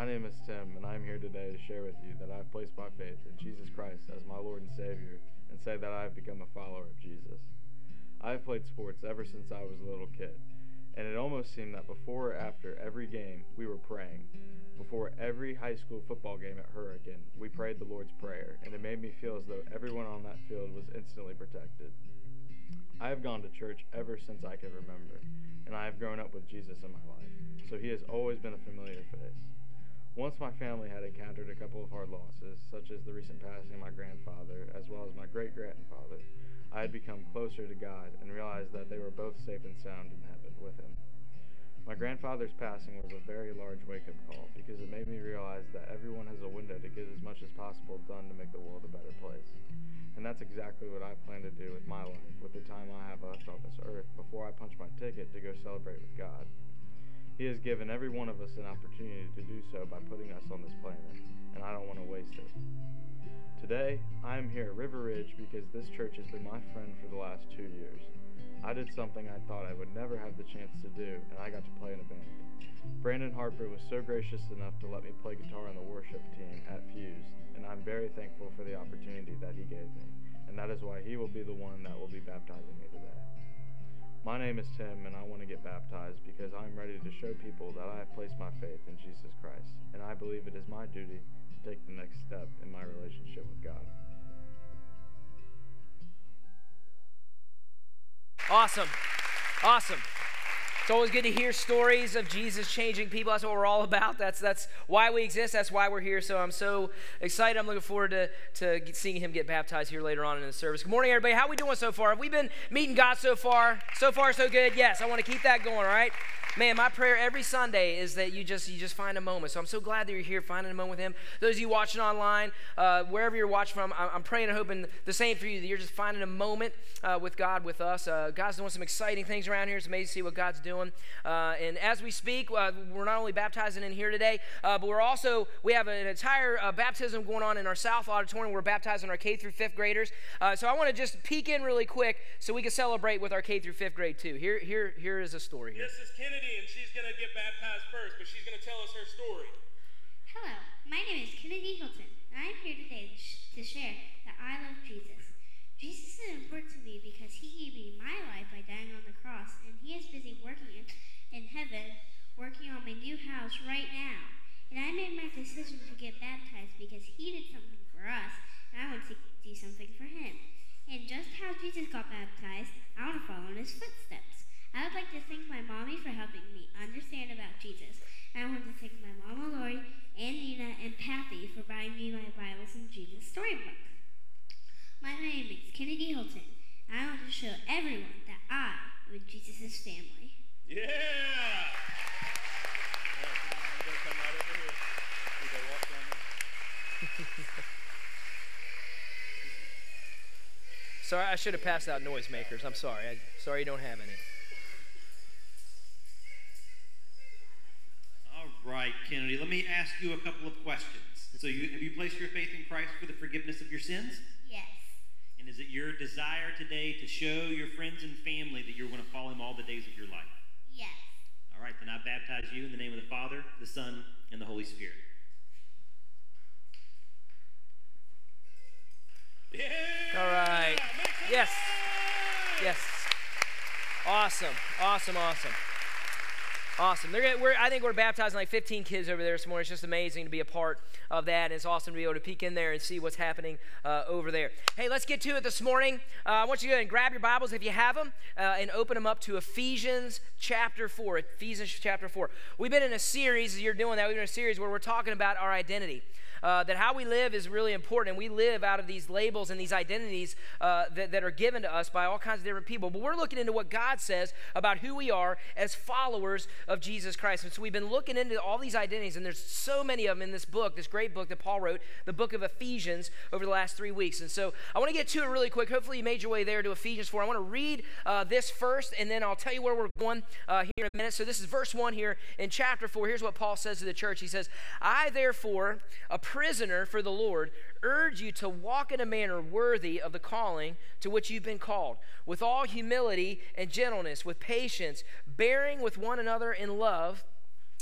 My name is Tim, and I am here today to share with you that I have placed my faith in Jesus Christ as my Lord and Savior and say that I have become a follower of Jesus. I have played sports ever since I was a little kid, and it almost seemed that before or after every game, we were praying. Before every high school football game at Hurricane, we prayed the Lord's Prayer, and it made me feel as though everyone on that field was instantly protected. I have gone to church ever since I can remember, and I have grown up with Jesus in my life, so he has always been a familiar face. Once my family had encountered a couple of hard losses, such as the recent passing of my grandfather, as well as my great grandfather, I had become closer to God and realized that they were both safe and sound in heaven with Him. My grandfather's passing was a very large wake up call because it made me realize that everyone has a window to get as much as possible done to make the world a better place. And that's exactly what I plan to do with my life, with the time I have left on this earth before I punch my ticket to go celebrate with God. He has given every one of us an opportunity to do so by putting us on this planet, and I don't want to waste it. Today, I am here at River Ridge because this church has been my friend for the last two years. I did something I thought I would never have the chance to do, and I got to play in a band. Brandon Harper was so gracious enough to let me play guitar on the worship team at Fuse, and I'm very thankful for the opportunity that he gave me, and that is why he will be the one that will be baptizing me today. My name is Tim, and I want to get baptized because I'm ready to show people that I have placed my faith in Jesus Christ, and I believe it is my duty to take the next step in my relationship with God. Awesome. Awesome. It's always good to hear stories of Jesus changing people. That's what we're all about. That's that's why we exist. That's why we're here. So I'm so excited. I'm looking forward to, to seeing him get baptized here later on in the service. Good morning, everybody. How we doing so far? Have we been meeting God so far? So far, so good. Yes, I want to keep that going. All right man, my prayer every Sunday is that you just you just find a moment. So I'm so glad that you're here, finding a moment with Him. Those of you watching online, uh, wherever you're watching from, I'm praying and hoping the same for you. That you're just finding a moment uh, with God, with us. Uh, God's doing some exciting things around here. It's amazing to see what God's doing. Uh, and as we speak, uh, we're not only baptizing in here today, uh, but we're also we have an entire baptism going on in our South Auditorium. We're baptizing our K through fifth graders. so I want to just peek in really quick so we can celebrate with our K through fifth grade too. Here, here, here is a story. This is Kennedy and she's going to get baptized first, but she's going to tell us her story. Hello, my name is Kennedy Hilton, and I'm here today to share that I love Jesus. Jesus is important to me because he gave me my life by dying on the cross, and he is busy working in, in heaven, working on my new house right now. And I made my decision to get baptized because he did something for us, and I want to do something for him. And just how Jesus got baptized, I want to follow in his footsteps. I would like to thank my mommy for helping me understand about Jesus. And I want to thank my mama Lori and Nina and Pappy for buying me my Bibles and Jesus storybook. My name is Kennedy Hilton. And I want to show everyone that I am with Jesus' family. Yeah! sorry, I should have passed out noisemakers. I'm sorry. I, sorry you don't have any. All right, Kennedy, let me ask you a couple of questions. So, you, have you placed your faith in Christ for the forgiveness of your sins? Yes. And is it your desire today to show your friends and family that you're going to follow Him all the days of your life? Yes. All right, then I baptize you in the name of the Father, the Son, and the Holy Spirit. Yeah! All right. Yes. Yes. Awesome. Awesome. Awesome. Awesome. We're, I think we're baptizing like 15 kids over there this morning. It's just amazing to be a part of that. And it's awesome to be able to peek in there and see what's happening uh, over there. Hey, let's get to it this morning. Uh, I want you to go and grab your Bibles if you have them uh, and open them up to Ephesians chapter 4. Ephesians chapter 4. We've been in a series, you're doing that, we've been in a series where we're talking about our identity uh, that how we live is really important. And we live out of these labels and these identities uh, that, that are given to us by all kinds of different people. But we're looking into what God says about who we are as followers of Jesus Christ. And so we've been looking into all these identities, and there's so many of them in this book, this great book that Paul wrote, the book of Ephesians, over the last three weeks. And so I want to get to it really quick. Hopefully, you made your way there to Ephesians 4. I want to read uh, this first, and then I'll tell you where we're going uh, here in a minute. So this is verse 1 here in chapter 4. Here's what Paul says to the church He says, I, therefore, a prisoner for the Lord, urge you to walk in a manner worthy of the calling to which you've been called, with all humility and gentleness, with patience, bearing with one another in love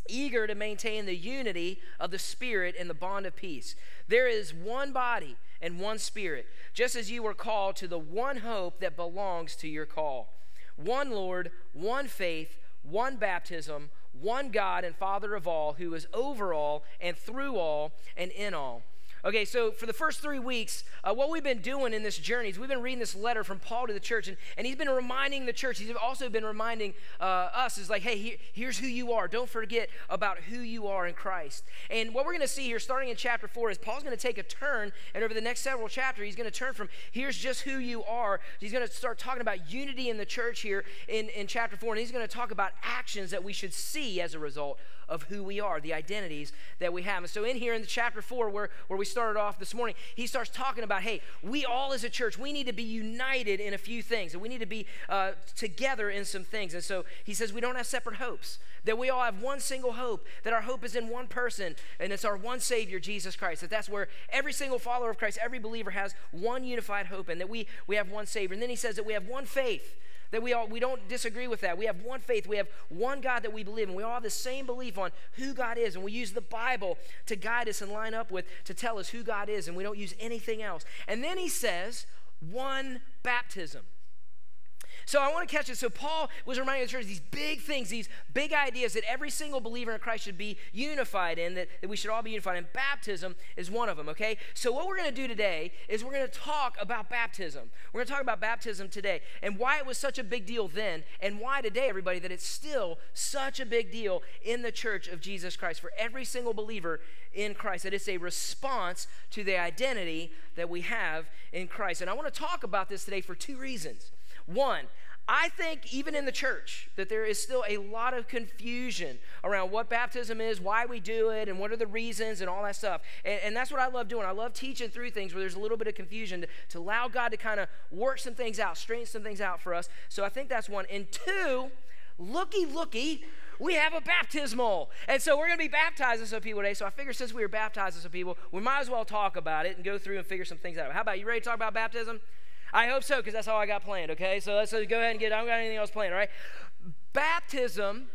eager to maintain the unity of the Spirit in the bond of peace. There is one body and one Spirit, just as you were called to the one hope that belongs to your call. One Lord, one faith, one baptism, one God and Father of all, who is over all and through all and in all. Okay, so for the first three weeks, uh, what we've been doing in this journey is we've been reading this letter from Paul to the church, and, and he's been reminding the church, he's also been reminding uh, us, is like, hey, here, here's who you are. Don't forget about who you are in Christ. And what we're going to see here, starting in chapter 4, is Paul's going to take a turn, and over the next several chapters, he's going to turn from here's just who you are. He's going to start talking about unity in the church here in, in chapter 4, and he's going to talk about actions that we should see as a result of who we are, the identities that we have. And so, in here in the chapter four, where, where we started off this morning, he starts talking about hey, we all as a church, we need to be united in a few things, and we need to be uh, together in some things. And so, he says we don't have separate hopes, that we all have one single hope, that our hope is in one person, and it's our one Savior, Jesus Christ. That that's where every single follower of Christ, every believer has one unified hope, and that we, we have one Savior. And then he says that we have one faith that we all we don't disagree with that. We have one faith. We have one God that we believe in. We all have the same belief on who God is, and we use the Bible to guide us and line up with to tell us who God is, and we don't use anything else. And then he says, one baptism. So I want to catch it. So Paul was reminding the church these big things, these big ideas that every single believer in Christ should be unified in, that, that we should all be unified in. Baptism is one of them, okay? So what we're going to do today is we're going to talk about baptism. We're going to talk about baptism today and why it was such a big deal then and why today, everybody, that it's still such a big deal in the church of Jesus Christ for every single believer in Christ. That it's a response to the identity that we have in Christ. And I want to talk about this today for two reasons. One, I think even in the church that there is still a lot of confusion around what baptism is, why we do it, and what are the reasons and all that stuff. And, and that's what I love doing. I love teaching through things where there's a little bit of confusion to, to allow God to kind of work some things out, straighten some things out for us. So I think that's one. And two, looky, looky, we have a baptismal. And so we're going to be baptizing some people today. So I figure since we were baptizing some people, we might as well talk about it and go through and figure some things out. How about you ready to talk about baptism? I hope so, because that's all I got planned, okay? So let's go ahead and get, I don't got anything else planned, all right? Baptism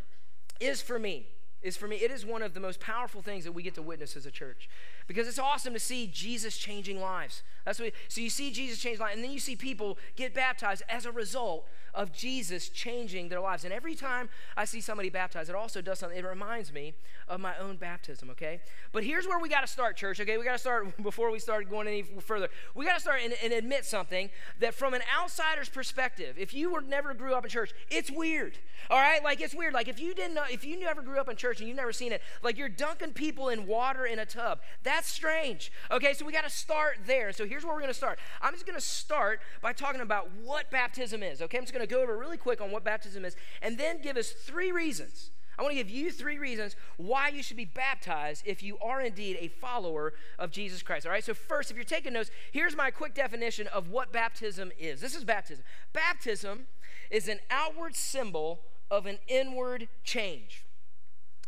is for me, is for me, it is one of the most powerful things that we get to witness as a church. Because it's awesome to see Jesus changing lives. That's what, so you see Jesus change lives, and then you see people get baptized as a result of Jesus changing their lives. And every time I see somebody baptized, it also does something. It reminds me of my own baptism, okay? But here's where we got to start, church, okay? We got to start before we start going any further. We got to start and, and, admit something that from an outsider's perspective, if you were never grew up in church, it's weird, all right? Like, it's weird. Like, if you didn't know, if you never grew up in church and you've never seen it, like you're dunking people in water in a tub. That's strange, okay? So we got to start there. So here's where we're going to start. I'm just going to start by talking about what baptism is, okay? I'm just going to go over really quick on what baptism is and then give us three reasons. I want to give you three reasons why you should be baptized if you are indeed a follower of Jesus Christ. All right, so first, if you're taking notes, here's my quick definition of what baptism is. This is baptism. Baptism is an outward symbol of an inward change.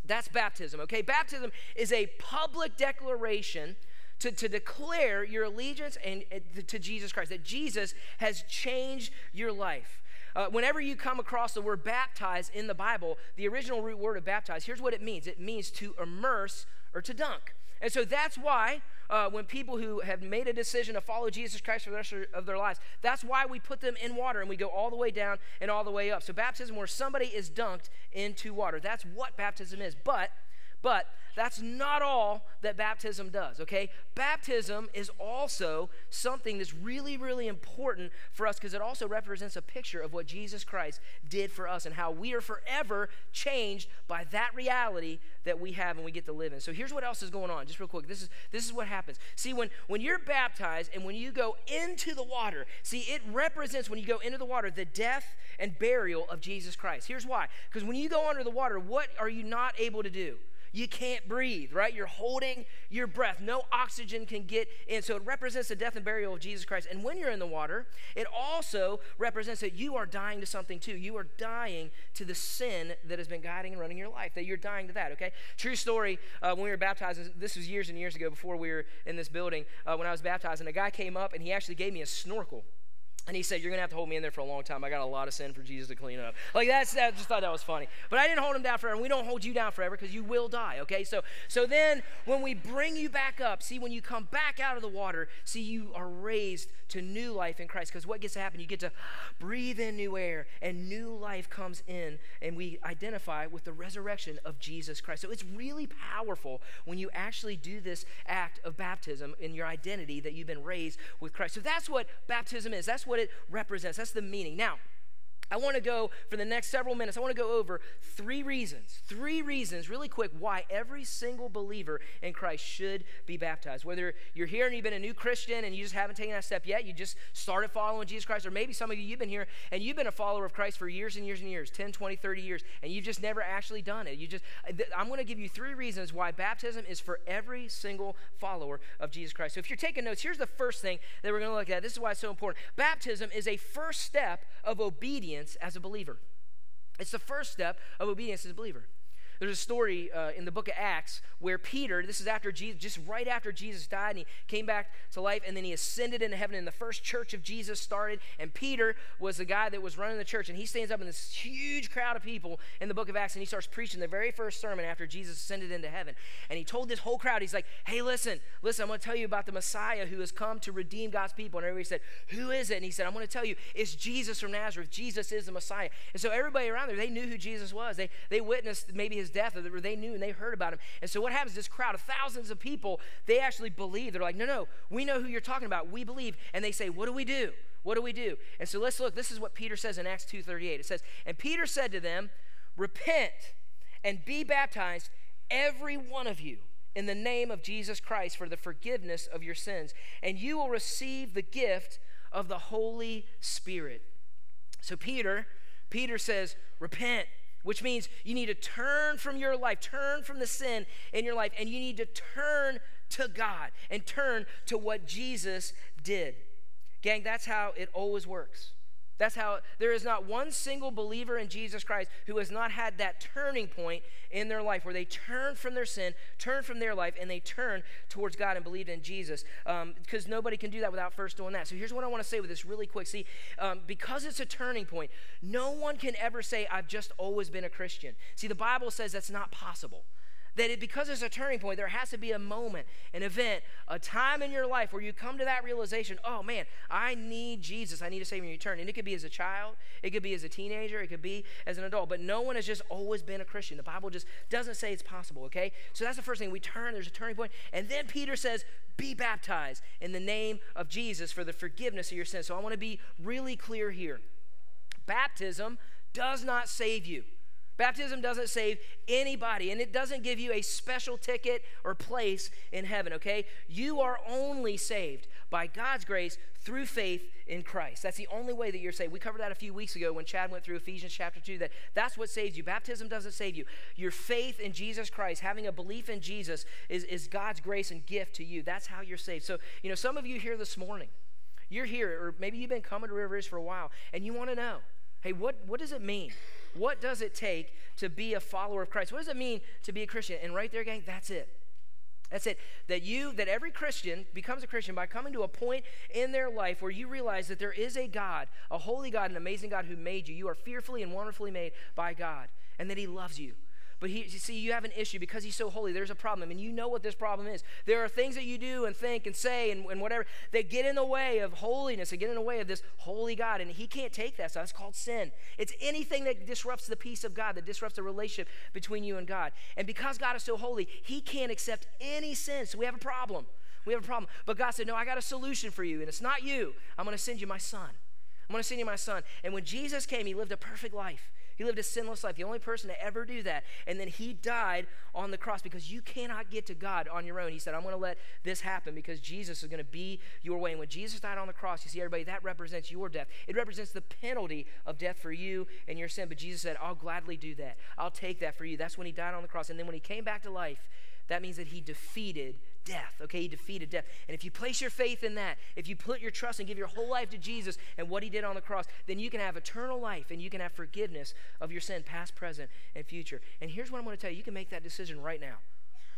That's baptism, okay? Baptism is a public declaration to, to declare your allegiance and, and to Jesus Christ, that Jesus has changed your life. Uh, whenever you come across the word baptize in the Bible, the original root word of baptize, here's what it means it means to immerse or to dunk. And so that's why uh, when people who have made a decision to follow Jesus Christ for the rest of their lives, that's why we put them in water and we go all the way down and all the way up. So baptism where somebody is dunked into water. That's what baptism is. But but that's not all that baptism does, okay? Baptism is also something that's really, really important for us because it also represents a picture of what Jesus Christ did for us and how we are forever changed by that reality that we have and we get to live in. So here's what else is going on, just real quick. This is this is what happens. See, when when you're baptized and when you go into the water, see, it represents when you go into the water the death and burial of Jesus Christ. Here's why. Because when you go under the water, what are you not able to do? You can't breathe, right? You're holding your breath. No oxygen can get in. So it represents the death and burial of Jesus Christ. And when you're in the water, it also represents that you are dying to something too. You are dying to the sin that has been guiding and running your life, that you're dying to that, okay? True story, uh, when we were baptized, this was years and years ago before we were in this building, uh, when I was baptized, and a guy came up and he actually gave me a snorkel And he said, You're going to have to hold me in there for a long time. I got a lot of sin for Jesus to clean up. Like, that's, I just thought that was funny. But I didn't hold him down forever, and we don't hold you down forever because you will die, okay? So, so then when we bring you back up, see, when you come back out of the water, see, you are raised to new life in Christ. Because what gets to happen? You get to breathe in new air, and new life comes in, and we identify with the resurrection of Jesus Christ. So it's really powerful when you actually do this act of baptism in your identity that you've been raised with Christ. So that's what baptism is. That's what what it represents. That's the meaning. Now, I want to go for the next several minutes. I want to go over three reasons, three reasons, really quick, why every single believer in Christ should be baptized. Whether you're here and you've been a new Christian and you just haven't taken that step yet, you just started following Jesus Christ, or maybe some of you, you've been here and you've been a follower of Christ for years and years and years 10, 20, 30 years, and you've just never actually done it. You just, I'm going to give you three reasons why baptism is for every single follower of Jesus Christ. So if you're taking notes, here's the first thing that we're going to look at. This is why it's so important. Baptism is a first step of obedience obedience as a believer. It's the first step of obedience as a believer. There's a story uh, in the book of Acts where Peter, this is after Jesus, just right after Jesus died, and he came back to life, and then he ascended into heaven, and the first church of Jesus started. And Peter was the guy that was running the church, and he stands up in this huge crowd of people in the book of Acts, and he starts preaching the very first sermon after Jesus ascended into heaven. And he told this whole crowd, he's like, Hey, listen, listen, I'm going to tell you about the Messiah who has come to redeem God's people. And everybody said, Who is it? And he said, I'm going to tell you, it's Jesus from Nazareth. Jesus is the Messiah. And so everybody around there, they knew who Jesus was. They, they witnessed maybe his his death, or they knew and they heard about him. And so what happens? This crowd of thousands of people, they actually believe. They're like, no, no, we know who you're talking about. We believe. And they say, what do we do? What do we do? And so let's look. This is what Peter says in Acts 2:38. It says, and Peter said to them, repent and be baptized, every one of you in the name of Jesus Christ for the forgiveness of your sins, and you will receive the gift of the Holy Spirit. So Peter, Peter says, repent which means you need to turn from your life, turn from the sin in your life, and you need to turn to God and turn to what Jesus did. Gang, that's how it always works. That's how there is not one single believer in Jesus Christ who has not had that turning point in their life where they turn from their sin, turn from their life, and they turn towards God and believe in Jesus. Because um, nobody can do that without first doing that. So here's what I want to say with this really quick. See, um, because it's a turning point, no one can ever say, I've just always been a Christian. See, the Bible says that's not possible that it, because it's a turning point, there has to be a moment, an event, a time in your life where you come to that realization oh man, I need Jesus. I need a Savior in return. And it could be as a child, it could be as a teenager, it could be as an adult. But no one has just always been a Christian. The Bible just doesn't say it's possible, okay? So that's the first thing. We turn, there's a turning point. And then Peter says, be baptized in the name of Jesus for the forgiveness of your sins. So I want to be really clear here. Baptism does not save you. Baptism doesn't save anybody, and it doesn't give you a special ticket or place in heaven, okay? You are only saved by God's grace through faith in Christ. That's the only way that you're saved. We covered that a few weeks ago when Chad went through Ephesians chapter 2 that that's what saves you. Baptism doesn't save you. Your faith in Jesus Christ, having a belief in Jesus is, is God's grace and gift to you. That's how you're saved. So, you know, some of you here this morning, you're here, or maybe you've been coming to Rivers for a while, and you want to know, hey, what, what does it mean? What does it take to be a follower of Christ? What does it mean to be a Christian? And right there, gang, that's it. That's it. That you, that every Christian becomes a Christian by coming to a point in their life where you realize that there is a God, a holy God, an amazing God who made you. You are fearfully and wonderfully made by God, and that He loves you. But he, you see, you have an issue because he's so holy. There's a problem, and you know what this problem is. There are things that you do and think and say and, and whatever that get in the way of holiness and get in the way of this holy God, and he can't take that. So that's called sin. It's anything that disrupts the peace of God, that disrupts the relationship between you and God. And because God is so holy, he can't accept any sin. So we have a problem. We have a problem. But God said, No, I got a solution for you, and it's not you. I'm going to send you my son. I'm going to send you my son. And when Jesus came, he lived a perfect life. He lived a sinless life, the only person to ever do that. And then he died on the cross because you cannot get to God on your own. He said, I'm going to let this happen because Jesus is going to be your way. And when Jesus died on the cross, you see, everybody, that represents your death. It represents the penalty of death for you and your sin. But Jesus said, I'll gladly do that. I'll take that for you. That's when he died on the cross. And then when he came back to life, that means that he defeated death. Okay, he defeated death. And if you place your faith in that, if you put your trust and give your whole life to Jesus and what he did on the cross, then you can have eternal life and you can have forgiveness of your sin, past, present, and future. And here's what I'm going to tell you you can make that decision right now.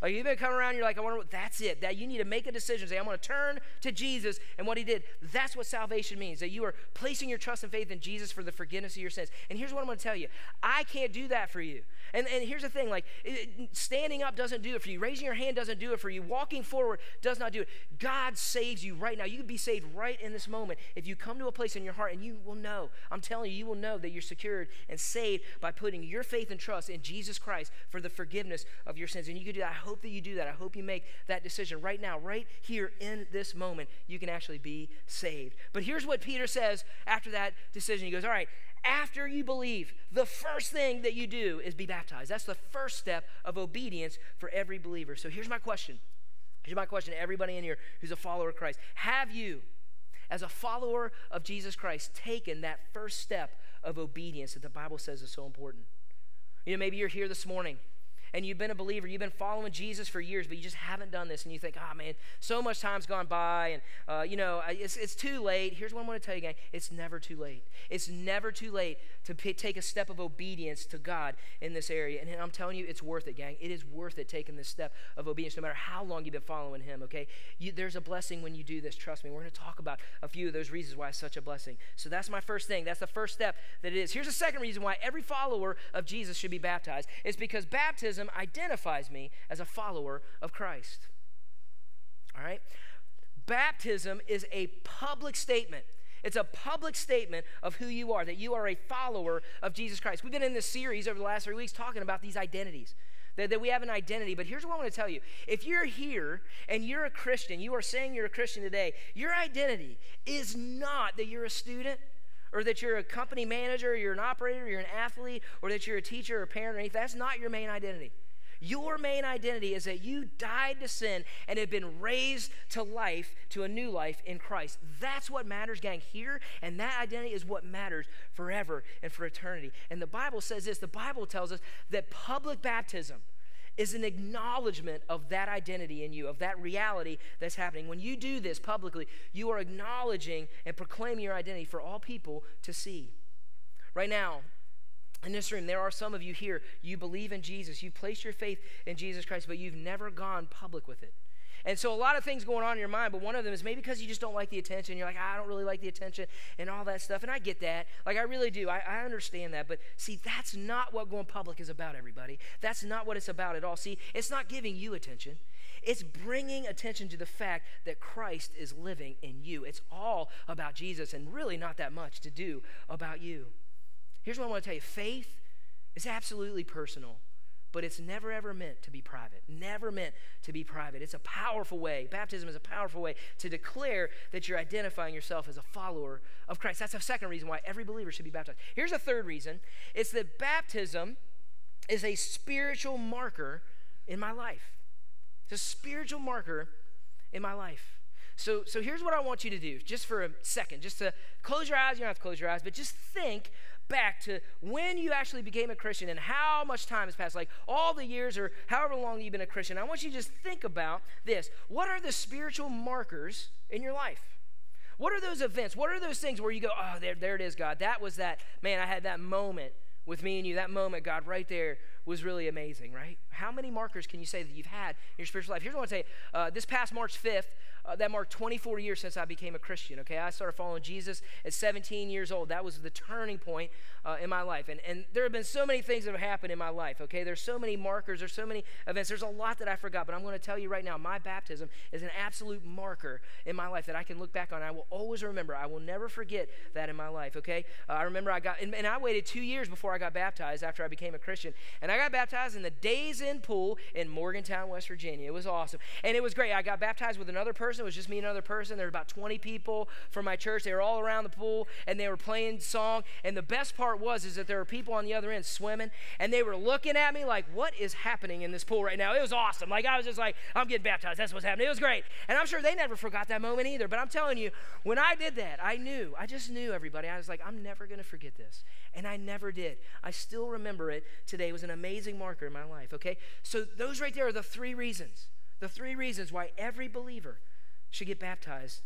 Like you've been coming around, you're like, I wonder what that's it. That you need to make a decision. Say, I'm going to turn to Jesus and what he did. That's what salvation means. That you are placing your trust and faith in Jesus for the forgiveness of your sins. And here's what I'm going to tell you. I can't do that for you. And, and here's the thing like it, standing up doesn't do it for you. Raising your hand doesn't do it for you. Walking forward does not do it. God saves you right now. You can be saved right in this moment if you come to a place in your heart and you will know. I'm telling you, you will know that you're secured and saved by putting your faith and trust in Jesus Christ for the forgiveness of your sins. And you can do that. Hope that you do that. I hope you make that decision right now, right here in this moment. You can actually be saved. But here's what Peter says after that decision. He goes, All right, after you believe, the first thing that you do is be baptized. That's the first step of obedience for every believer. So here's my question. Here's my question to everybody in here who's a follower of Christ. Have you, as a follower of Jesus Christ, taken that first step of obedience that the Bible says is so important? You know, maybe you're here this morning and you've been a believer, you've been following Jesus for years, but you just haven't done this, and you think, oh man, so much time's gone by, and uh, you know, it's, it's too late. Here's what I'm going to tell you, gang it's never too late. It's never too late to p- take a step of obedience to God in this area. And I'm telling you, it's worth it, gang. It is worth it taking this step of obedience, no matter how long you've been following Him, okay? You, there's a blessing when you do this, trust me. We're going to talk about a few of those reasons why it's such a blessing. So that's my first thing. That's the first step that it is. Here's the second reason why every follower of Jesus should be baptized. It's because baptism identifies me as a follower of Christ. All right? Baptism is a public statement it's a public statement of who you are, that you are a follower of Jesus Christ. We've been in this series over the last three weeks talking about these identities. That we have an identity. But here's what I want to tell you. If you're here and you're a Christian, you are saying you're a Christian today, your identity is not that you're a student or that you're a company manager, or you're an operator, or you're an athlete, or that you're a teacher or a parent or anything. That's not your main identity. Your main identity is that you died to sin and have been raised to life, to a new life in Christ. That's what matters, gang, here. And that identity is what matters forever and for eternity. And the Bible says this the Bible tells us that public baptism is an acknowledgement of that identity in you, of that reality that's happening. When you do this publicly, you are acknowledging and proclaiming your identity for all people to see. Right now, in this room, there are some of you here, you believe in Jesus, you place your faith in Jesus Christ, but you've never gone public with it. And so, a lot of things going on in your mind, but one of them is maybe because you just don't like the attention. You're like, ah, I don't really like the attention and all that stuff. And I get that. Like, I really do. I, I understand that. But see, that's not what going public is about, everybody. That's not what it's about at all. See, it's not giving you attention, it's bringing attention to the fact that Christ is living in you. It's all about Jesus and really not that much to do about you. Here's what I want to tell you faith is absolutely personal, but it's never ever meant to be private. Never meant to be private. It's a powerful way. Baptism is a powerful way to declare that you're identifying yourself as a follower of Christ. That's a second reason why every believer should be baptized. Here's a third reason it's that baptism is a spiritual marker in my life. It's a spiritual marker in my life. So, so here's what I want you to do, just for a second, just to close your eyes. You don't have to close your eyes, but just think back to when you actually became a Christian and how much time has passed, like all the years or however long you've been a Christian. I want you to just think about this. What are the spiritual markers in your life? What are those events? What are those things where you go, oh, there, there it is, God. That was that, man, I had that moment with me and you. That moment, God, right there was really amazing, right? How many markers can you say that you've had in your spiritual life? Here's what I want to say. Uh, this past March 5th, uh, that marked 24 years since I became a Christian. Okay, I started following Jesus at 17 years old. That was the turning point uh, in my life. And, and there have been so many things that have happened in my life. Okay, there's so many markers, there's so many events, there's a lot that I forgot. But I'm going to tell you right now, my baptism is an absolute marker in my life that I can look back on. I will always remember. I will never forget that in my life. Okay, uh, I remember I got, and, and I waited two years before I got baptized after I became a Christian, and I got baptized in the Days Inn pool in Morgantown, West Virginia. It was awesome, and it was great. I got baptized with another person. It was just me and another person. There were about 20 people from my church. They were all around the pool and they were playing song. And the best part was is that there were people on the other end swimming and they were looking at me like, what is happening in this pool right now? It was awesome. Like I was just like, I'm getting baptized. That's what's happening. It was great. And I'm sure they never forgot that moment either. But I'm telling you, when I did that, I knew. I just knew everybody. I was like, I'm never going to forget this. And I never did. I still remember it today. It was an amazing marker in my life, okay? So those right there are the three reasons. The three reasons why every believer should get baptized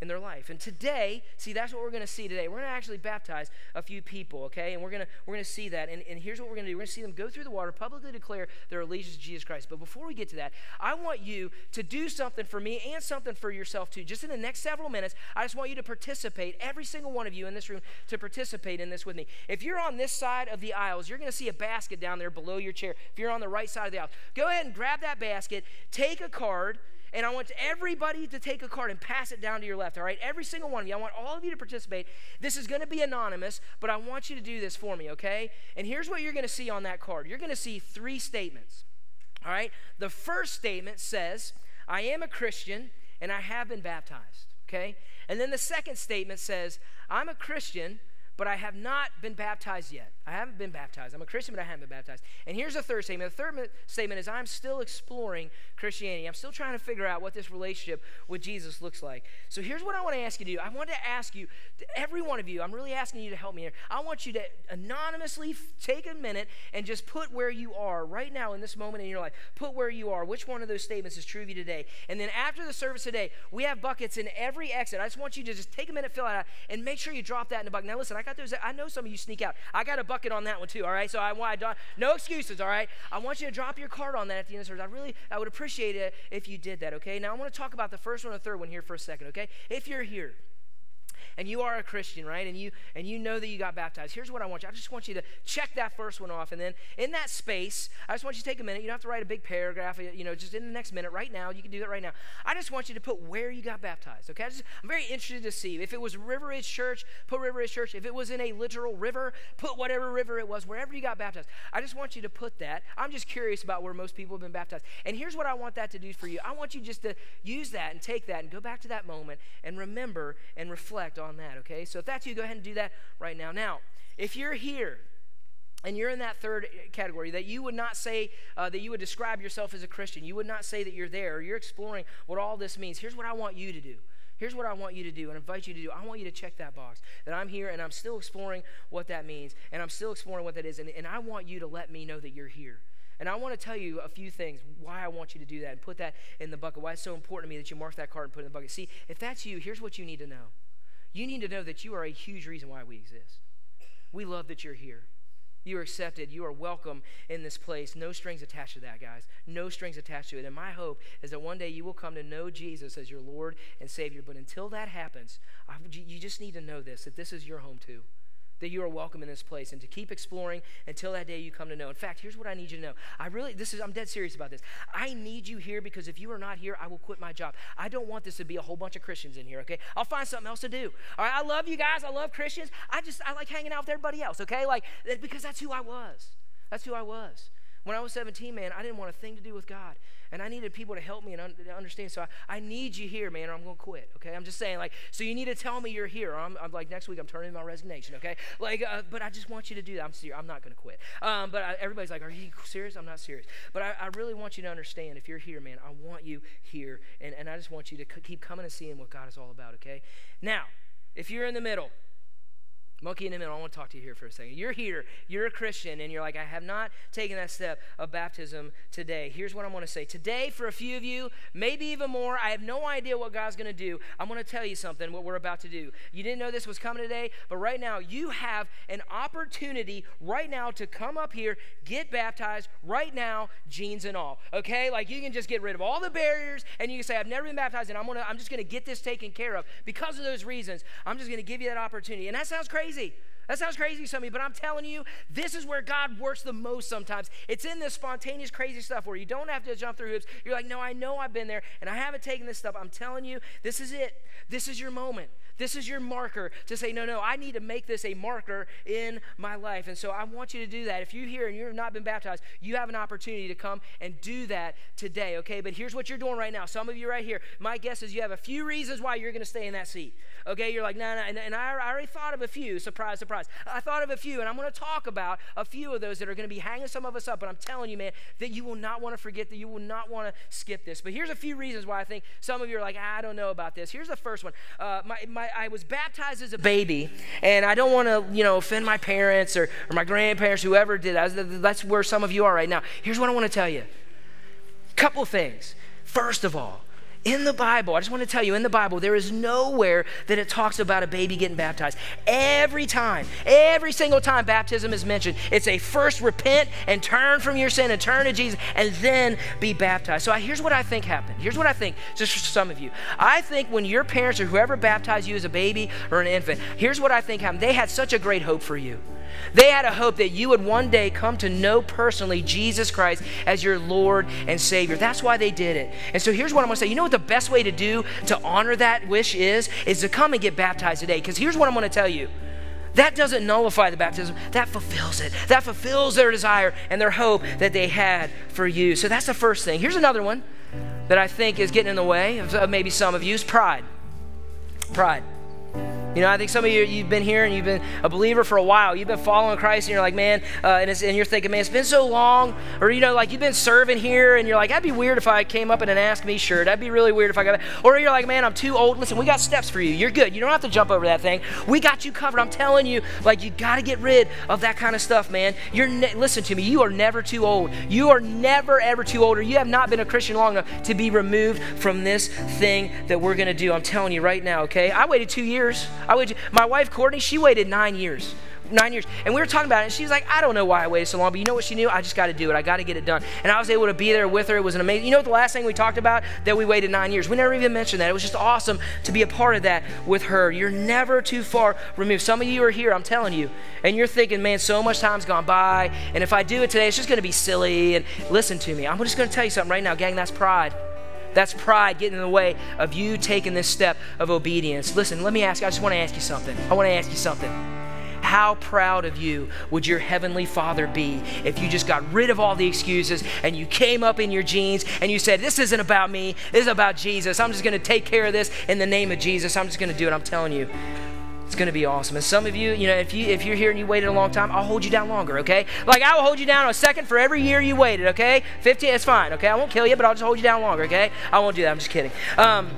in their life. And today, see, that's what we're going to see today. We're going to actually baptize a few people, okay? And we're going to we're going to see that. And, and here's what we're going to do. We're going to see them go through the water, publicly declare their allegiance to Jesus Christ. But before we get to that, I want you to do something for me and something for yourself too. Just in the next several minutes, I just want you to participate, every single one of you in this room, to participate in this with me. If you're on this side of the aisles, you're going to see a basket down there below your chair. If you're on the right side of the aisle, go ahead and grab that basket, take a card, and I want everybody to take a card and pass it down to your left, all right? Every single one of you. I want all of you to participate. This is going to be anonymous, but I want you to do this for me, okay? And here's what you're going to see on that card you're going to see three statements, all right? The first statement says, I am a Christian and I have been baptized, okay? And then the second statement says, I'm a Christian, but I have not been baptized yet. I haven't been baptized. I'm a Christian, but I haven't been baptized. And here's the third statement. The third statement is I'm still exploring Christianity. I'm still trying to figure out what this relationship with Jesus looks like. So here's what I want to ask you to do. I want to ask you, every one of you, I'm really asking you to help me here. I want you to anonymously take a minute and just put where you are right now in this moment in your life. Put where you are. Which one of those statements is true of you today? And then after the service today, we have buckets in every exit. I just want you to just take a minute, fill it out, and make sure you drop that in the bucket. Now listen, I got those. I know some of you sneak out. I got a bucket bucket on that one too, all right? So I want no excuses, all right? I want you to drop your card on that at the end of the service. I really, I would appreciate it if you did that, okay? Now I want to talk about the first one and the third one here for a second, okay? If you're here, and you are a Christian, right? And you and you know that you got baptized. Here's what I want you. I just want you to check that first one off, and then in that space, I just want you to take a minute. You don't have to write a big paragraph. You know, just in the next minute, right now, you can do that right now. I just want you to put where you got baptized. Okay? Just, I'm very interested to see if it was River Ridge Church. Put River Ridge Church. If it was in a literal river, put whatever river it was, wherever you got baptized. I just want you to put that. I'm just curious about where most people have been baptized. And here's what I want that to do for you. I want you just to use that and take that and go back to that moment and remember and reflect on that. Okay? So if that's you, go ahead and do that right now. Now, if you're here and you're in that third category that you would not say uh, that you would describe yourself as a christian you would not say that you're there or you're exploring what all this means here's what i want you to do here's what i want you to do and invite you to do i want you to check that box that i'm here and i'm still exploring what that means and i'm still exploring what that is and, and i want you to let me know that you're here and I want to tell you a few things why I want you to do that and put that in the bucket, why it's so important to me that you mark that card and put it in the bucket. See, if that's you, here's what you need to know you need to know that you are a huge reason why we exist. We love that you're here. You are accepted. You are welcome in this place. No strings attached to that, guys. No strings attached to it. And my hope is that one day you will come to know Jesus as your Lord and Savior. But until that happens, I, you just need to know this that this is your home too that you are welcome in this place and to keep exploring until that day you come to know. In fact, here's what I need you to know. I really, this is, I'm dead serious about this. I need you here because if you are not here, I will quit my job. I don't want this to be a whole bunch of Christians in here, okay? I'll find something else to do. All right, I love you guys. I love Christians. I just, I like hanging out with everybody else, okay? Like, because that's who I was. That's who I was. When I was 17, man, I didn't want a thing to do with God and I needed people to help me and un- understand. So I, I, need you here, man, or I'm going to quit. Okay, I'm just saying, like, so you need to tell me you're here. I'm, I'm, like next week I'm turning in my resignation. Okay, like, uh, but I just want you to do that. I'm serious. I'm not going to quit. Um, but I, everybody's like, are you serious? I'm not serious. But I, I, really want you to understand. If you're here, man, I want you here, and and I just want you to c- keep coming and seeing what God is all about. Okay, now if you're in the middle Monkey in the middle, I want to talk to you here for a second. You're here, you're a Christian, and you're like, I have not taken that step of baptism today. Here's what I want to say. Today, for a few of you, maybe even more, I have no idea what God's going to do. I'm going to tell you something, what we're about to do. You didn't know this was coming today, but right now, you have an opportunity right now to come up here, get baptized right now, jeans and all. Okay? Like you can just get rid of all the barriers, and you can say, I've never been baptized, and I'm, gonna, I'm just going to get this taken care of. Because of those reasons, I'm just going to give you that opportunity. And that sounds crazy crazy. That sounds crazy to you, but I'm telling you, this is where God works the most sometimes. It's in this spontaneous, crazy stuff where you don't have to jump through hoops. You're like, no, I know I've been there and I haven't taken this stuff. I'm telling you, this is it. This is your moment. This is your marker to say, no, no, I need to make this a marker in my life. And so I want you to do that. If you're here and you've not been baptized, you have an opportunity to come and do that today, okay? But here's what you're doing right now. Some of you right here, my guess is you have a few reasons why you're going to stay in that seat, okay? You're like, no, no, and, and I, I already thought of a few. Surprise, surprise. I thought of a few, and I'm going to talk about a few of those that are going to be hanging some of us up. But I'm telling you, man, that you will not want to forget, that you will not want to skip this. But here's a few reasons why I think some of you are like, I don't know about this. Here's the first one. Uh, my, my, I was baptized as a baby, and I don't want to, you know, offend my parents or, or my grandparents, whoever did that. That's where some of you are right now. Here's what I want to tell you. Couple things. First of all, in the Bible, I just want to tell you, in the Bible, there is nowhere that it talks about a baby getting baptized. Every time, every single time baptism is mentioned, it's a first repent and turn from your sin and turn to Jesus and then be baptized. So I, here's what I think happened. Here's what I think, just for some of you. I think when your parents or whoever baptized you as a baby or an infant, here's what I think happened. They had such a great hope for you. They had a hope that you would one day come to know personally Jesus Christ as your Lord and Savior. That's why they did it. And so here's what I'm going to say. You know what the best way to do to honor that wish is? Is to come and get baptized today. Because here's what I'm going to tell you. That doesn't nullify the baptism. That fulfills it. That fulfills their desire and their hope that they had for you. So that's the first thing. Here's another one that I think is getting in the way of maybe some of you is pride. Pride. You know, I think some of you, you've been here and you've been a believer for a while. You've been following Christ and you're like, man, uh, and, and, you're thinking, man, it's been so long. Or, you know, like you've been serving here and you're like, that'd be weird if I came up in an Ask Me shirt. That'd be really weird if I got Or you're like, man, I'm too old. Listen, we got steps for you. You're good. You don't have to jump over that thing. We got you covered. I'm telling you, like, you got to get rid of that kind of stuff, man. You're, ne- listen to me, you are never too old. You are never, ever too old, or you have not been a Christian long enough to be removed from this thing that we're going to do. I'm telling you right now, okay? I waited two years. I waited. My wife, wife, Courtney, she waited nine years. Nine years. And we were talking about it, and she was like, I don't know why I waited so long, but you know what she knew? I just got to do it. I got to get it done. And I was able to be there with her. It was an amazing. You know what the last thing we talked about? That we waited nine years. We never even mentioned that. It was just awesome to be a part of that with her. You're never too far removed. Some of you are here, I'm telling you, and you're thinking, man, so much time's gone by, and if I do it today, it's just going to be silly. And listen to me. I'm just going to tell you something right now, gang, that's pride. That's pride getting in the way of you taking this step of obedience. Listen, let me ask you, I just want to ask you something. I want to ask you something. How proud of you would your heavenly Father be if you just got rid of all the excuses and you came up in your jeans and you said, This isn't about me, this is about Jesus. I'm just going to take care of this in the name of Jesus. I'm just going to do it. I'm telling you. It's going to be awesome. And some of you, you know, if you if you're here and you waited a long time, I'll hold you down longer, okay? Like I will hold you down a second for every year you waited, okay? 15, it's fine, okay? I won't kill you, but I'll just hold you down longer, okay? I won't do that. I'm just kidding. Um,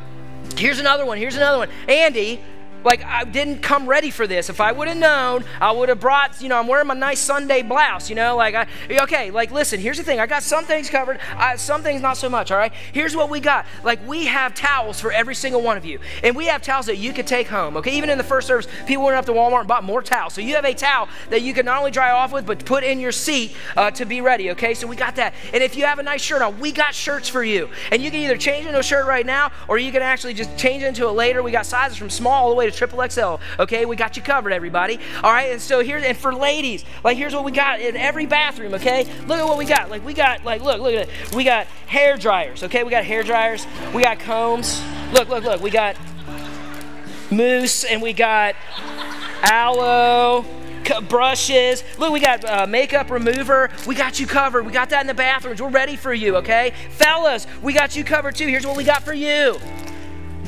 here's another one. Here's another one. Andy like, I didn't come ready for this. If I would have known, I would have brought, you know, I'm wearing my nice Sunday blouse, you know, like, I, okay, like, listen, here's the thing. I got some things covered, I, some things not so much, all right? Here's what we got. Like, we have towels for every single one of you. And we have towels that you could take home, okay? Even in the first service, people went up to Walmart and bought more towels. So you have a towel that you can not only dry off with, but put in your seat uh, to be ready, okay? So we got that. And if you have a nice shirt on, we got shirts for you. And you can either change into a shirt right now, or you can actually just change into it later. We got sizes from small all the way to triple XL. Okay, we got you covered, everybody. All right, and so here's and for ladies, like here's what we got in every bathroom. Okay, look at what we got. Like we got like look look at it. We got hair dryers. Okay, we got hair dryers. We got combs. Look look look. We got mousse and we got aloe brushes. Look, we got uh, makeup remover. We got you covered. We got that in the bathrooms. We're ready for you, okay? Fellas, we got you covered too. Here's what we got for you.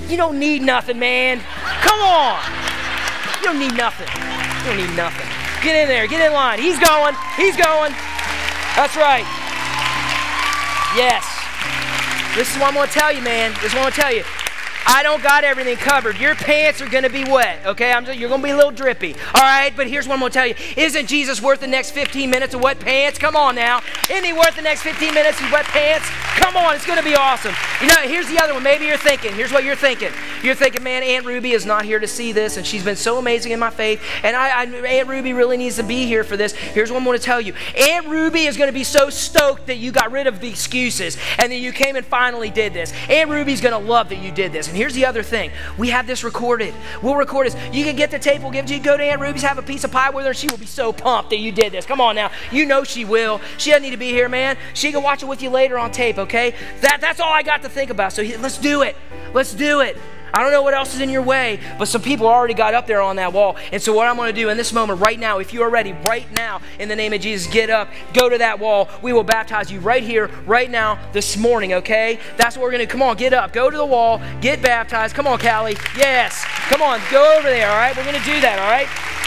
You don't need nothing, man. Come on. You don't need nothing. You don't need nothing. Get in there. Get in line. He's going. He's going. That's right. Yes. This is what I'm going to tell you, man. This is what I'm going to tell you. I don't got everything covered. Your pants are going to be wet, okay? Just, you're going to be a little drippy, all right? But here's what I'm going to tell you. Isn't Jesus worth the next 15 minutes of wet pants? Come on now. Isn't he worth the next 15 minutes of wet pants? Come on, it's going to be awesome. You know, here's the other one. Maybe you're thinking, here's what you're thinking. You're thinking, man, Aunt Ruby is not here to see this, and she's been so amazing in my faith, and I, I Aunt Ruby really needs to be here for this. Here's what I'm going to tell you. Aunt Ruby is going to be so stoked that you got rid of the excuses and that you came and finally did this. Aunt Ruby's going to love that you did this. And here's the other thing. We have this recorded. We'll record this. You can get the tape. We'll give it to you. Go to Aunt Ruby's, have a piece of pie with her. She will be so pumped that you did this. Come on now. You know she will. She doesn't need to be here, man. She can watch it with you later on tape, okay? That, that's all I got to think about. So let's do it. Let's do it. I don't know what else is in your way, but some people already got up there on that wall. And so, what I'm going to do in this moment, right now, if you are ready, right now, in the name of Jesus, get up, go to that wall. We will baptize you right here, right now, this morning, okay? That's what we're going to do. Come on, get up, go to the wall, get baptized. Come on, Callie. Yes. Come on, go over there, all right? We're going to do that, all right?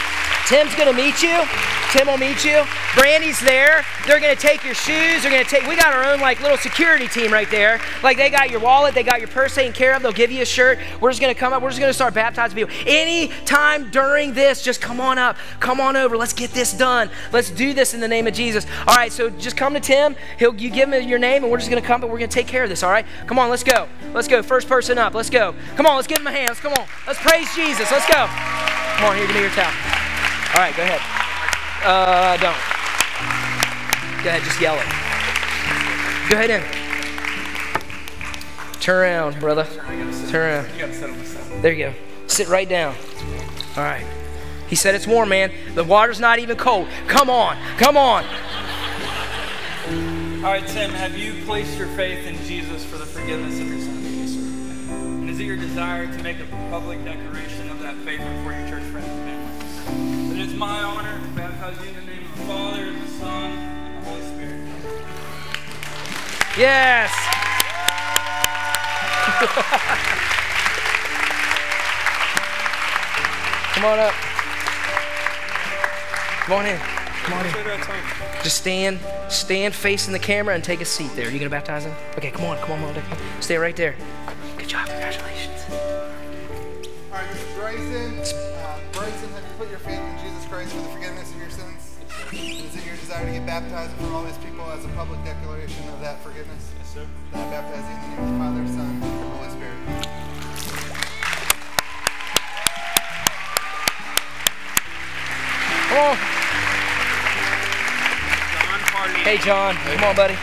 Tim's gonna meet you. Tim will meet you. Brandy's there. They're gonna take your shoes. They're gonna take. We got our own like little security team right there. Like they got your wallet, they got your purse taken care of. They'll give you a shirt. We're just gonna come up. We're just gonna start baptizing people. Any time during this, just come on up. Come on over. Let's get this done. Let's do this in the name of Jesus. All right. So just come to Tim. He'll you give him your name, and we're just gonna come. But we're gonna take care of this. All right. Come on. Let's go. Let's go. First person up. Let's go. Come on. Let's give him a hand. Let's come on. Let's praise Jesus. Let's go. Come on. Here, give me your towel. All right. Go ahead. Uh, don't. Go ahead, just yell it. Go ahead in. Turn around, brother. Turn around. There you go. Sit right down. All right. He said it's warm, man. The water's not even cold. Come on. Come on. All right, Tim, have you placed your faith in Jesus for the forgiveness of your sins? And is it your desire to make a public declaration of that faith before your church friends my honor to baptize you in the name of the Father, the Son, and the Holy Spirit. Yes. Come on up. Come on in. Come on in. Just stand, stand facing the camera and take a seat there. You gonna baptize him? Okay, come on, come on, come on. Stay right there. Good job, congratulations. All right, Mr. Bryson. Uh, have you put your faith in Jesus Christ for the forgiveness of your sins? Is it your desire to get baptized in front of all these people as a public declaration of that forgiveness? Yes, sir. Then I baptize you in the name of the Father, Son, and Holy Spirit. Come on. John Hey, John. Come on, buddy.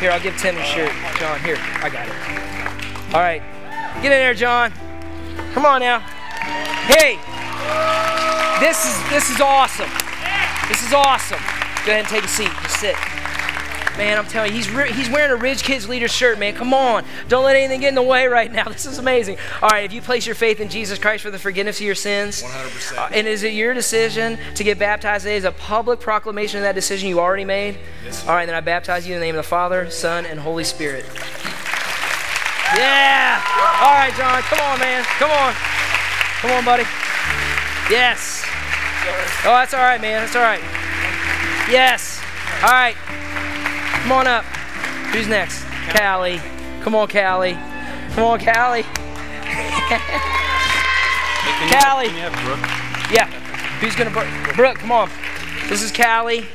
Here, I'll give Tim a shirt. John, here. I got it. All right. Get in there, John. Come on now. Hey. This is this is awesome. This is awesome. Go ahead and take a seat. Just sit. Man, I'm telling you, he's re- he's wearing a Ridge Kids Leader shirt, man. Come on. Don't let anything get in the way right now. This is amazing. All right, if you place your faith in Jesus Christ for the forgiveness of your sins, 100%. Uh, and is it your decision to get baptized today? Is a public proclamation of that decision you already made? Yes. All right, then I baptize you in the name of the Father, Son, and Holy Spirit. Yeah. All right, John. Come on, man. Come on. Come on, buddy. Yes. Oh, that's all right, man. That's all right. Yes. All right. Come on up. Who's next? Callie. Come on, Callie. Come on, Callie. Callie. Yeah. Who's gonna Brooke? Brooke, come on. This is Callie.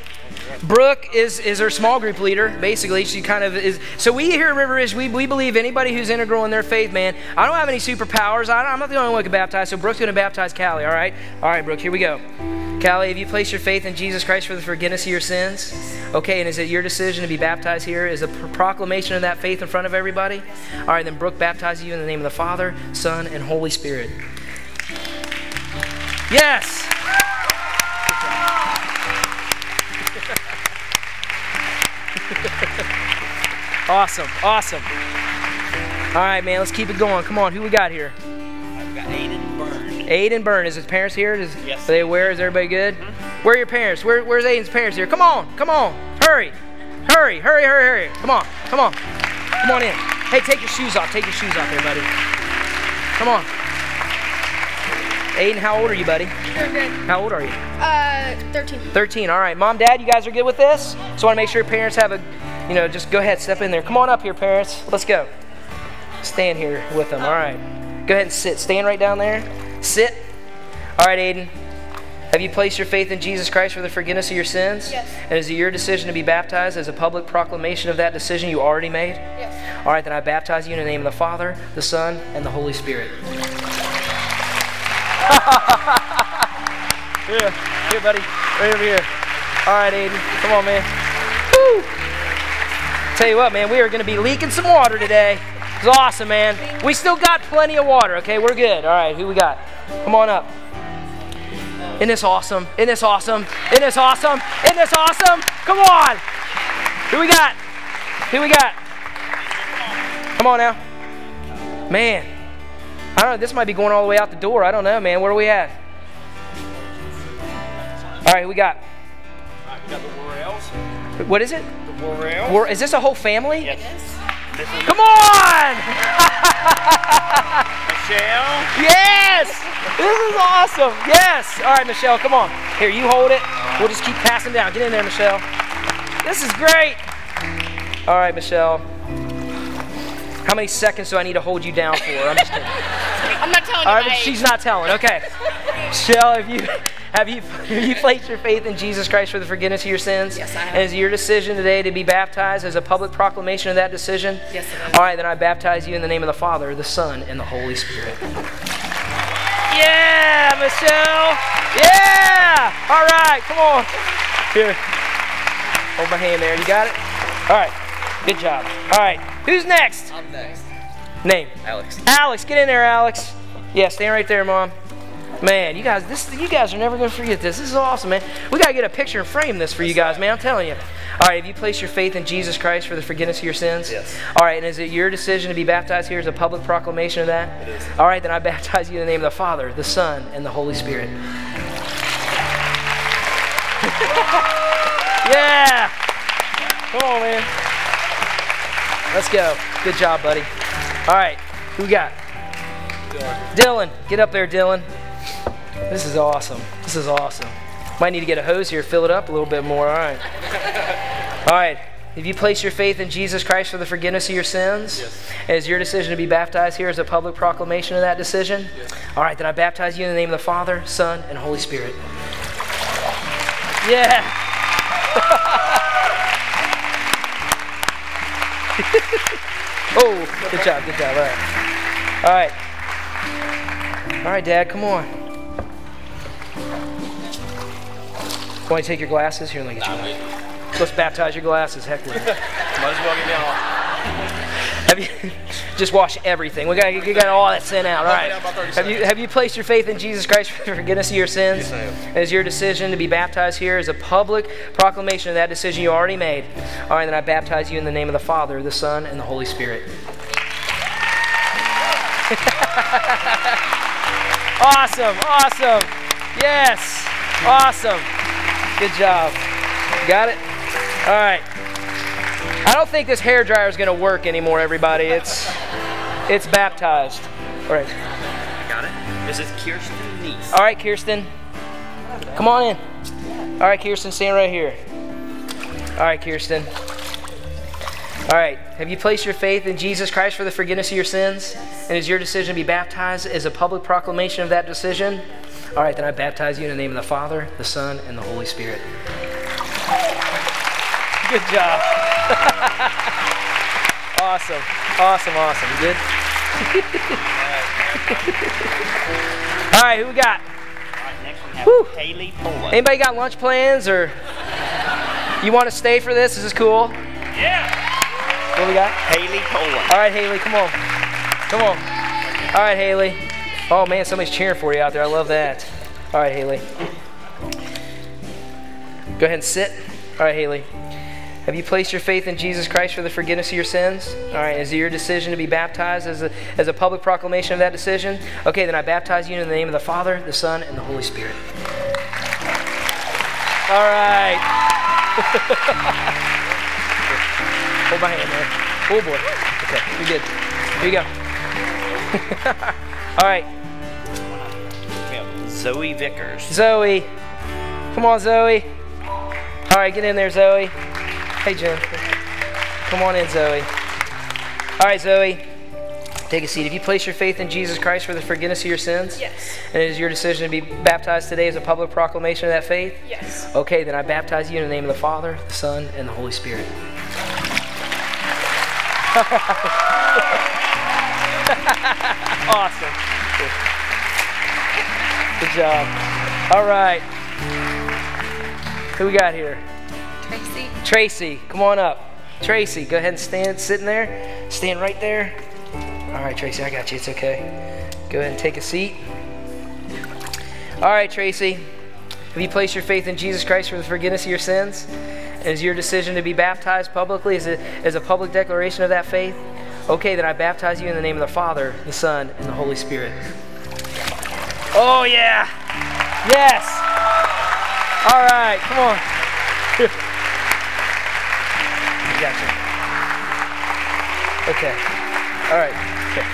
Brooke is, is our small group leader, basically. She kind of is. So we here at River Ridge, we, we believe anybody who's integral in their faith, man. I don't have any superpowers. I am not the only one who can baptize, so Brooke's going to baptize Callie, all right? All right, Brooke, here we go. Callie, have you placed your faith in Jesus Christ for the forgiveness of your sins? Okay, and is it your decision to be baptized here? Is a proclamation of that faith in front of everybody? All right, then Brooke baptizes you in the name of the Father, Son, and Holy Spirit. Yes! awesome, awesome. All right, man, let's keep it going. Come on, who we got here? I've got Aiden Byrne. Aiden Byrne. Is his parents here? Is, Yes. Are they aware? Is everybody good? Mm-hmm. Where are your parents? Where, where's Aiden's parents here? Come on, come on. Hurry. Hurry, hurry, hurry, hurry. Come on, come on. Come on in. Hey, take your shoes off. Take your shoes off there, buddy. Come on. Aiden, how old are you, buddy? Grade. How old are you? Uh, 13. 13. All right. Mom, Dad, you guys are good with this? So I want to make sure your parents have a, you know, just go ahead, step in there. Come on up here, parents. Let's go. Stand here with them. All right. Go ahead and sit. Stand right down there. Sit. All right, Aiden. Have you placed your faith in Jesus Christ for the forgiveness of your sins? Yes. And is it your decision to be baptized as a public proclamation of that decision you already made? Yes. All right, then I baptize you in the name of the Father, the Son, and the Holy Spirit. Here, here, buddy. Right over here. All right, Aiden. Come on, man. Woo! Tell you what, man, we are going to be leaking some water today. It's awesome, man. We still got plenty of water, okay? We're good. All right, who we got? Come on up. Isn't this awesome? Isn't this awesome? Isn't this awesome? Isn't this awesome? Come on. Who we got? Who we got? Come on now. Man. I don't know. This might be going all the way out the door. I don't know, man. Where are we at? All right, we got? We got the Warrells. What is it? The Warrells. War- is this a whole family? Yes. Is Come on! Michelle. Yes! This is awesome. Yes. All right, Michelle, come on. Here, you hold it. We'll just keep passing down. Get in there, Michelle. This is great. All right, Michelle. How many seconds do I need to hold you down for? I'm just kidding. I'm not telling All you right, but she's not telling. Okay. Michelle, have you have you have you placed your faith in Jesus Christ for the forgiveness of your sins? Yes, I have. And is it your decision today to be baptized as a public proclamation of that decision? Yes, it is. All right, then I baptize you in the name of the Father, the Son, and the Holy Spirit. Yeah, Michelle. Yeah. All right, come on. Here. Hold my hand there. You got it? All right. Good job. All right. Who's next? I'm next. Name. Alex. Alex, get in there, Alex. Yeah, stand right there, Mom. Man, you guys, this you guys are never gonna forget this. This is awesome, man. We gotta get a picture and frame this for you guys, man. I'm telling you. All right, have you placed your faith in Jesus Christ for the forgiveness of your sins? Yes. All right, and is it your decision to be baptized here as a public proclamation of that? It is. All right, then I baptize you in the name of the Father, the Son, and the Holy Spirit. yeah. Come on, man. Let's go. Good job, buddy. All right, who we got? Dylan, get up there, Dylan. This is awesome. This is awesome. Might need to get a hose here, fill it up a little bit more. All right. All right. Have you placed your faith in Jesus Christ for the forgiveness of your sins? Yes. And is your decision to be baptized here as a public proclamation of that decision? Yes. All right, then I baptize you in the name of the Father, Son, and Holy Spirit. Yeah. oh, good job, good job. All right. All right. All right, Dad, come on. Want to take your glasses? Here, let me get you. Let's baptize your glasses. Heck with it. Might as well get me off. Have you just wash everything? We got we got all that sin out. All right. Have you have you placed your faith in Jesus Christ for forgiveness of your sins? Yes, is your decision to be baptized here is a public proclamation of that decision you already made? All right, then I baptize you in the name of the Father, the Son, and the Holy Spirit. awesome, awesome. Yes, awesome. Good job. Got it? All right. I don't think this hair dryer is going to work anymore, everybody. It's it's baptized. All right. I got it? This is Kirsten Neese. All right, Kirsten. Come on in. All right, Kirsten, stand right here. All right, Kirsten. All right. Have you placed your faith in Jesus Christ for the forgiveness of your sins? And is your decision to be baptized as a public proclamation of that decision? All right, then I baptize you in the name of the Father, the Son, and the Holy Spirit. Good job. awesome. Awesome, awesome. You good? All right, who we got? Next we have Whew. Haley Poland. Anybody got lunch plans or you want to stay for this? This is this cool? Yeah. What we got? Haley Poland. All right, Haley, come on. Come on. All right, Haley. Oh man, somebody's cheering for you out there. I love that. All right, Haley. Go ahead and sit. All right, Haley. Have you placed your faith in Jesus Christ for the forgiveness of your sins? All right, is it your decision to be baptized as a, as a public proclamation of that decision? Okay, then I baptize you in the name of the Father, the Son, and the Holy Spirit. All right. Hold my hand there. Oh boy. Okay, you're good. Here you go. All right, Zoe Vickers. Zoe. Come on, Zoe. All right, get in there, Zoe. Hey, Jen. Come on in, Zoe. All right, Zoe. Take a seat. Have you placed your faith in Jesus Christ for the forgiveness of your sins? Yes. And it is your decision to be baptized today as a public proclamation of that faith? Yes. Okay, then I baptize you in the name of the Father, the Son, and the Holy Spirit. awesome. Good job. All right. Who we got here? Tracy. Tracy, come on up. Tracy, go ahead and stand sitting there. Stand right there. All right, Tracy, I got you. It's okay. Go ahead and take a seat. All right, Tracy. Have you placed your faith in Jesus Christ for the forgiveness of your sins? Is your decision to be baptized publicly as a, as a public declaration of that faith? Okay, then I baptize you in the name of the Father, the Son, and the Holy Spirit. Oh, yeah. Yes. All right, come on. Gotcha. Okay. All right. Okay.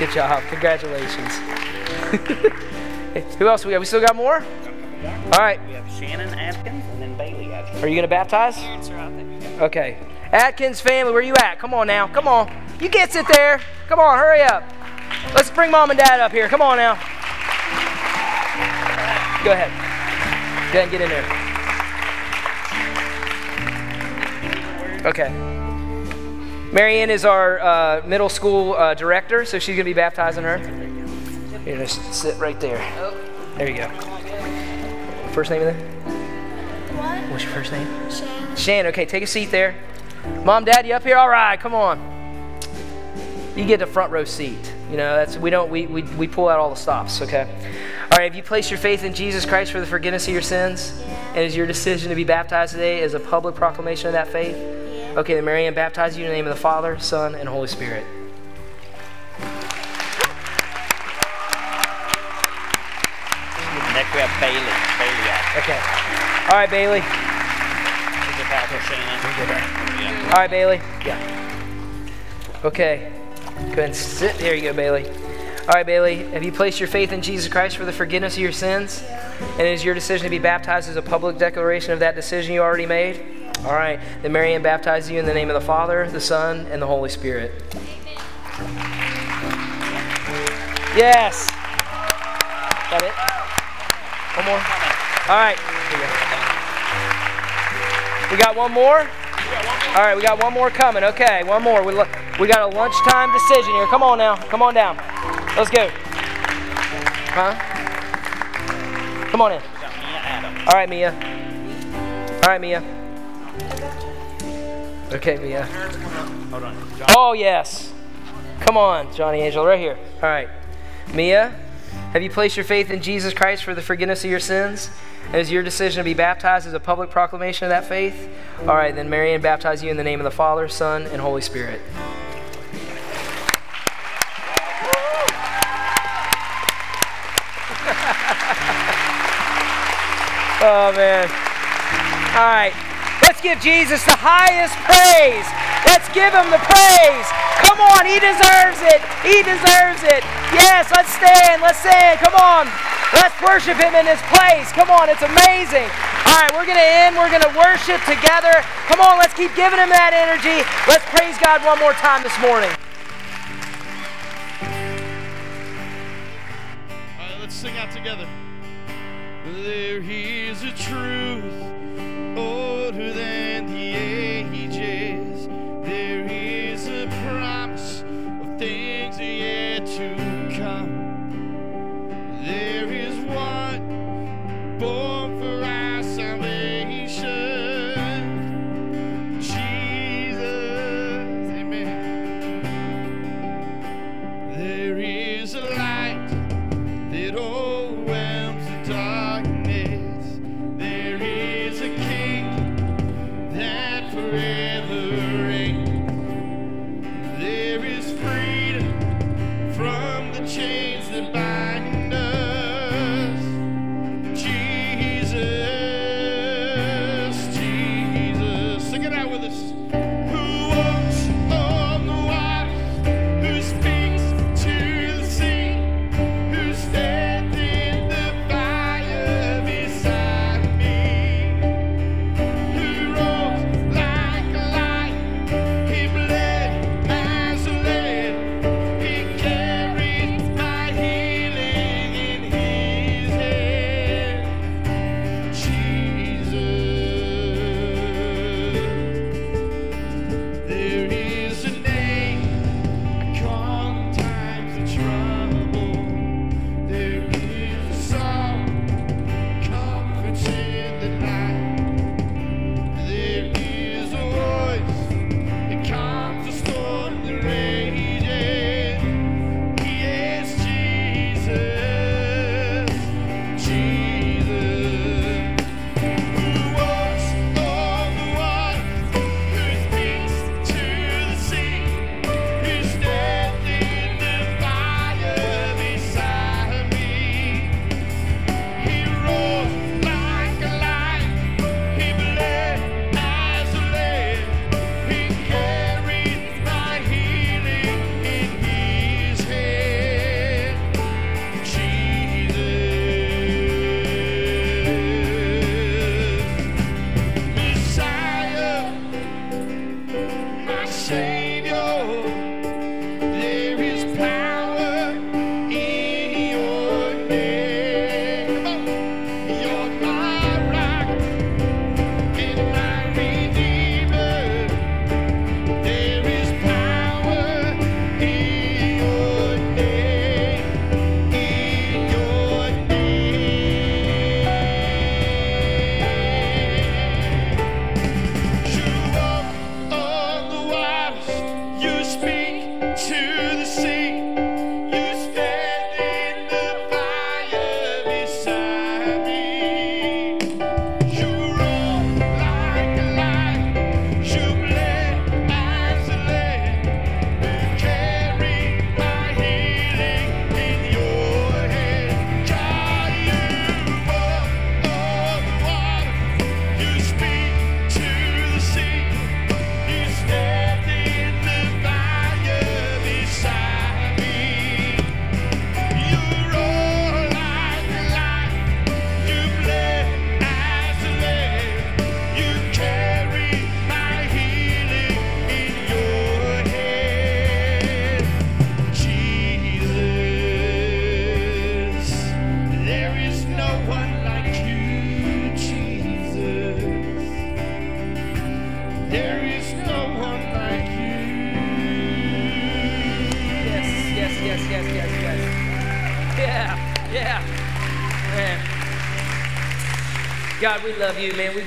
Good job. Congratulations. Who else we got? We still got more? All right. We have Shannon Atkins and then Bailey Atkins. Are you going to baptize? Okay. Atkins family, where you at? Come on now. Come on. You can't sit there. Come on, hurry up. Let's bring mom and dad up here. Come on now. Go ahead. Go ahead and get in there. Okay. Marianne is our uh, middle school uh, director, so she's going to be baptizing her. Here, just sit right there. There you go. First name of that? What? What's your first name? Shane. Shan, okay, take a seat there. Mom, Dad, you up here? All right, come on. You get the front row seat. You know, that's we don't we, we, we pull out all the stops, okay? All right, have you placed your faith in Jesus Christ for the forgiveness of your sins? And is your decision to be baptized today as a public proclamation of that faith? Okay, then Marianne baptize you in the name of the Father, Son, and Holy Spirit. Next we have Bailey. Bailey Atkins. Okay. All right, Bailey. Is it Pastor Shannon? All right, Bailey. Yeah. Okay. Go ahead and sit. There you go, Bailey. All right, Bailey. Have you placed your faith in Jesus Christ for the forgiveness of your sins? And is your decision to be baptized as a public declaration of that decision you already made? All right. Then Marianne baptizes you in the name of the Father, the Son, and the Holy Spirit. Yes. Got it? One more? All right. Here you go. We got one more? All right, we got one more coming. Okay, one more. We, lo- we got a lunchtime decision here. Come on now. Come on down. Let's go. Huh? Come on in. We got Mia Adams. All right, Mia. All right, Mia. Okay, Mia. Hold on. John. Oh, yes. Come on, Johnny Angel, right here. All right. Mia, have you placed your faith in Jesus Christ for the forgiveness of your sins? And is your decision to be baptized as a public proclamation of that faith? All right, then Marianne baptize you in the name of the Father, Son, and Holy Spirit. oh, man. All right. Give Jesus the highest praise. Let's give him the praise. Come on, he deserves it. He deserves it. Yes, let's stand. Let's stand. Come on. Let's worship him in this place. Come on, it's amazing. All right, we're going to end. We're going to worship together. Come on, let's keep giving him that energy. Let's praise God one more time this morning. All right, let's sing out together. There is a truth oh, older than the ages. There is a promise of things yet to come. There is one born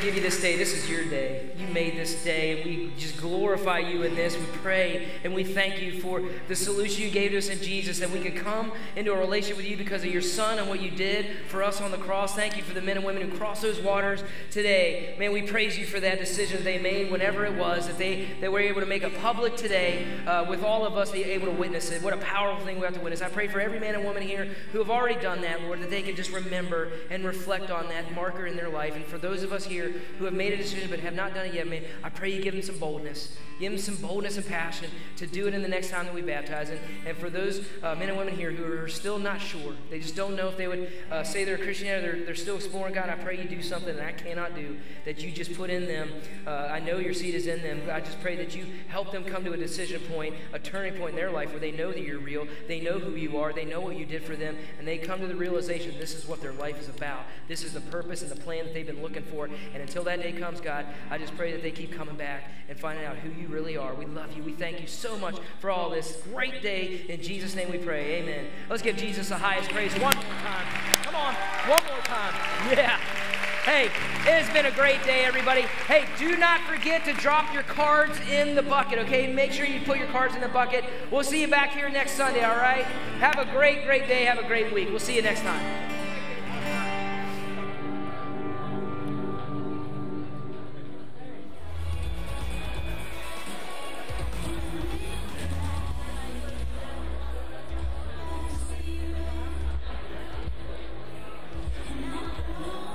give you this day. This is your day. You made this day, and we just glorify you in this. We pray and we thank you for the solution you gave to us in Jesus, that we could come into a relationship with you because of your Son and what you did for us on the cross. Thank you for the men and women who crossed those waters today. Man, we praise you for that decision they made, whenever it was, that they, they were able to make it public today uh, with all of us able to witness it. What a powerful thing we have to witness. I pray for every man and woman here who have already done that, Lord, that they can just remember and reflect on that marker in their life. And for those of us here who have made a decision but have not done it yet, man, I pray you give them some boldness. Give them some boldness and passion to do it in the next time that we baptize. And, and for those uh, men and women here who are still not sure, they just don't know if they would uh, say they're a Christian or they're, they're still exploring God, I pray you do something that I cannot do, that you just put in them. Uh, I know your seed is in them. I just pray that you help them come to a decision point, a turning point in their life where they know that you're real, they know who you are, they know what you did for them, and they come to the realization this is what their life is about. This is the purpose and the plan that they've been looking for. And until that day comes, God, I just pray that they keep coming back and finding out who you really are. We love you. We thank you so much for all this great day. In Jesus' name we pray. Amen. Let's give Jesus the highest praise one more time. Come on, one more time. Yeah. Hey, it has been a great day, everybody. Hey, do not forget to drop your cards in the bucket, okay? Make sure you put your cards in the bucket. We'll see you back here next Sunday, all right? Have a great, great day. Have a great week. We'll see you next time.